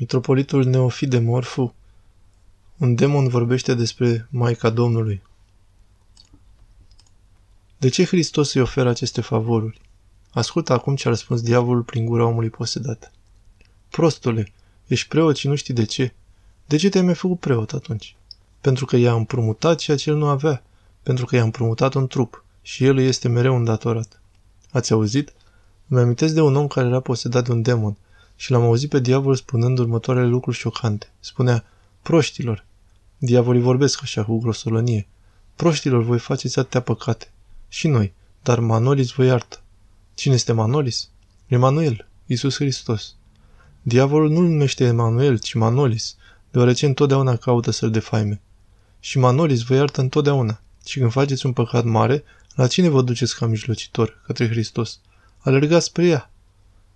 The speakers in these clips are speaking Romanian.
Mitropolitul Neofit de Morfu, un demon vorbește despre Maica Domnului. De ce Hristos îi oferă aceste favoruri? Ascultă acum ce a răspuns diavolul prin gura omului posedat. Prostule, ești preot și nu știi de ce? De ce te-ai mai făcut preot atunci? Pentru că i-a împrumutat ceea ce el nu avea, pentru că i-a împrumutat un trup și el îi este mereu îndatorat. Ați auzit? Îmi amintesc de un om care era posedat de un demon și l-am auzit pe diavol spunând următoarele lucruri șocante. Spunea, proștilor, diavolii vorbesc așa cu grosolănie, proștilor voi faceți atâtea păcate. Și noi, dar Manolis vă iartă. Cine este Manolis? Emanuel, Iisus Hristos. Diavolul nu-l numește Emanuel, ci Manolis, deoarece întotdeauna caută să-l defaime. Și Manolis vă iartă întotdeauna. Și când faceți un păcat mare, la cine vă duceți ca mijlocitor? Către Hristos. Alergați spre ea.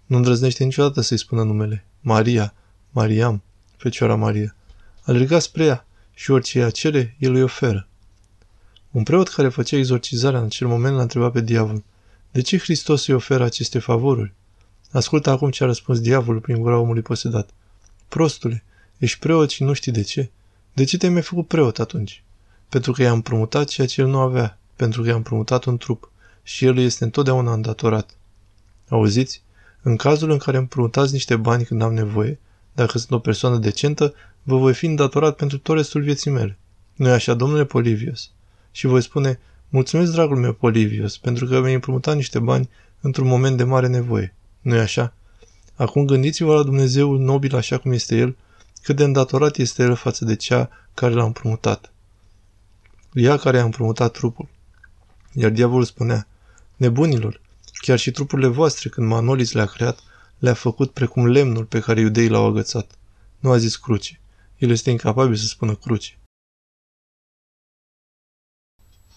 Nu îndrăznește niciodată să-i spună numele. Maria, Mariam, Fecioara Maria. Alergați spre ea și orice ea cere, el îi oferă. Un preot care făcea exorcizarea în acel moment l-a întrebat pe diavol, de ce Hristos îi oferă aceste favoruri? Ascultă acum ce a răspuns diavolul prin gura omului posedat. Prostule, ești preot și nu știi de ce? De ce te-ai mai făcut preot atunci? Pentru că i-a împrumutat ceea ce el nu avea, pentru că i-a împrumutat un trup și el este întotdeauna îndatorat. Auziți? În cazul în care împrumutați niște bani când am nevoie, dacă sunt o persoană decentă, vă voi fi îndatorat pentru tot restul vieții mele. nu așa, domnule Polivios? Și voi spune, mulțumesc, dragul meu Polivios, pentru că mi-ai împrumutat niște bani într-un moment de mare nevoie. nu așa? Acum gândiți-vă la Dumnezeul nobil așa cum este El, cât de îndatorat este El față de cea care l-a împrumutat. Ea care a împrumutat trupul. Iar diavolul spunea, nebunilor, chiar și trupurile voastre, când Manolis le-a creat, le-a făcut precum lemnul pe care iudeii l-au agățat. Nu a zis cruce. El este incapabil să spună cruce.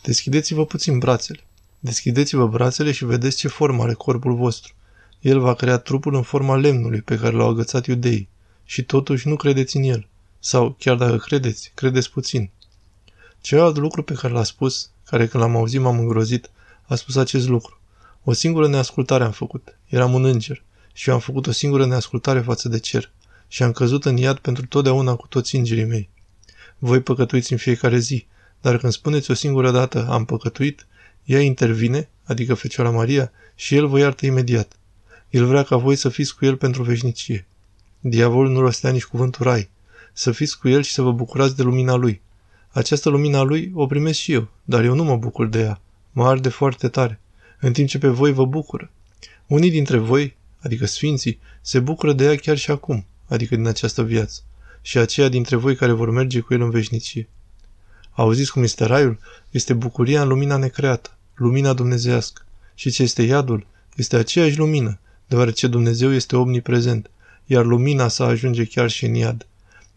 Deschideți-vă puțin brațele. Deschideți-vă brațele și vedeți ce formă are corpul vostru. El va crea trupul în forma lemnului pe care l-au agățat iudeii. Și totuși nu credeți în el. Sau, chiar dacă credeți, credeți puțin. Celălalt lucru pe care l-a spus, care când l-am auzit m-am îngrozit, a spus acest lucru. O singură neascultare am făcut. Eram un înger și eu am făcut o singură neascultare față de cer și am căzut în iad pentru totdeauna cu toți îngerii mei. Voi păcătuiți în fiecare zi, dar când spuneți o singură dată am păcătuit, ea intervine, adică Fecioara Maria, și el vă iartă imediat. El vrea ca voi să fiți cu el pentru veșnicie. Diavolul nu rostea nici cuvântul rai. Să fiți cu el și să vă bucurați de lumina lui. Această lumina lui o primesc și eu, dar eu nu mă bucur de ea. Mă arde foarte tare, în timp ce pe voi vă bucură. Unii dintre voi, adică sfinții, se bucură de ea chiar și acum, adică din această viață, și aceia dintre voi care vor merge cu el în veșnicie. Auziți cum este raiul? Este bucuria în lumina necreată, lumina dumnezească. Și ce este iadul? Este aceeași lumină, deoarece Dumnezeu este omniprezent, iar lumina sa ajunge chiar și în iad.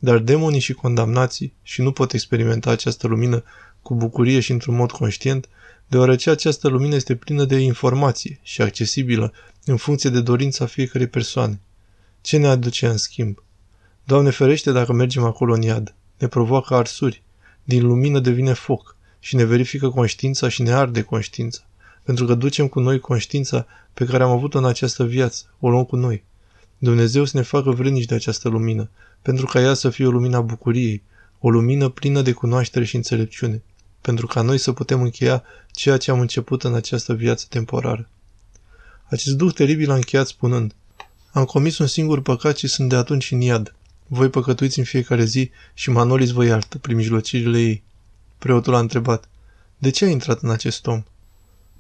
Dar demonii și condamnații și nu pot experimenta această lumină cu bucurie și într-un mod conștient, deoarece această lumină este plină de informație și accesibilă în funcție de dorința fiecărei persoane. Ce ne aduce în schimb? Doamne ferește dacă mergem acolo în iad. Ne provoacă arsuri. Din lumină devine foc și ne verifică conștiința și ne arde conștiința. Pentru că ducem cu noi conștiința pe care am avut-o în această viață, o luăm cu noi. Dumnezeu să ne facă vrednici de această lumină, pentru ca ea să fie o lumină a bucuriei, o lumină plină de cunoaștere și înțelepciune, pentru ca noi să putem încheia ceea ce am început în această viață temporară. Acest duh teribil a încheiat spunând, Am comis un singur păcat și sunt de atunci în iad. Voi păcătuiți în fiecare zi și Manolis vă iartă prin mijlocirile ei. Preotul a întrebat, De ce a intrat în acest om?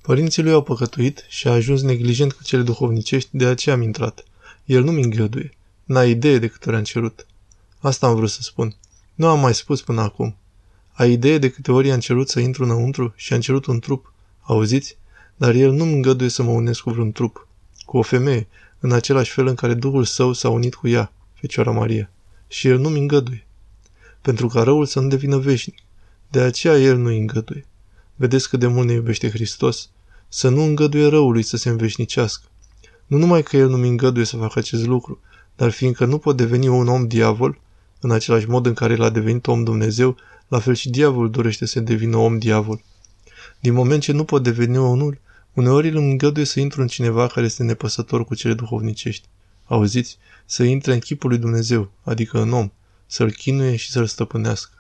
Părinții lui au păcătuit și a ajuns neglijent cu cele duhovnicești, de aceea am intrat. El nu mi îngăduie. N-ai idee de câte ori am cerut. Asta am vrut să spun. Nu am mai spus până acum. Ai idee de câte ori am cerut să intru înăuntru și am cerut un trup. Auziți? Dar el nu-mi îngăduie să mă unesc cu vreun trup. Cu o femeie, în același fel în care Duhul Său s-a unit cu ea, Fecioara Maria. Și el nu-mi îngăduie. Pentru ca răul să nu devină veșnic. De aceea el nu-i îngăduie. Vedeți cât de mult ne iubește Hristos? Să nu îngăduie răului să se înveșnicească. Nu numai că el nu-mi îngăduie să fac acest lucru, dar fiindcă nu pot deveni un om diavol, în același mod în care el a devenit om Dumnezeu, la fel și diavolul dorește să devină om diavol. Din moment ce nu pot deveni omul, uneori îl îngăduie să intru în cineva care este nepăsător cu cele duhovnicești. Auziți? Să intre în chipul lui Dumnezeu, adică în om, să-l chinuie și să-l stăpânească.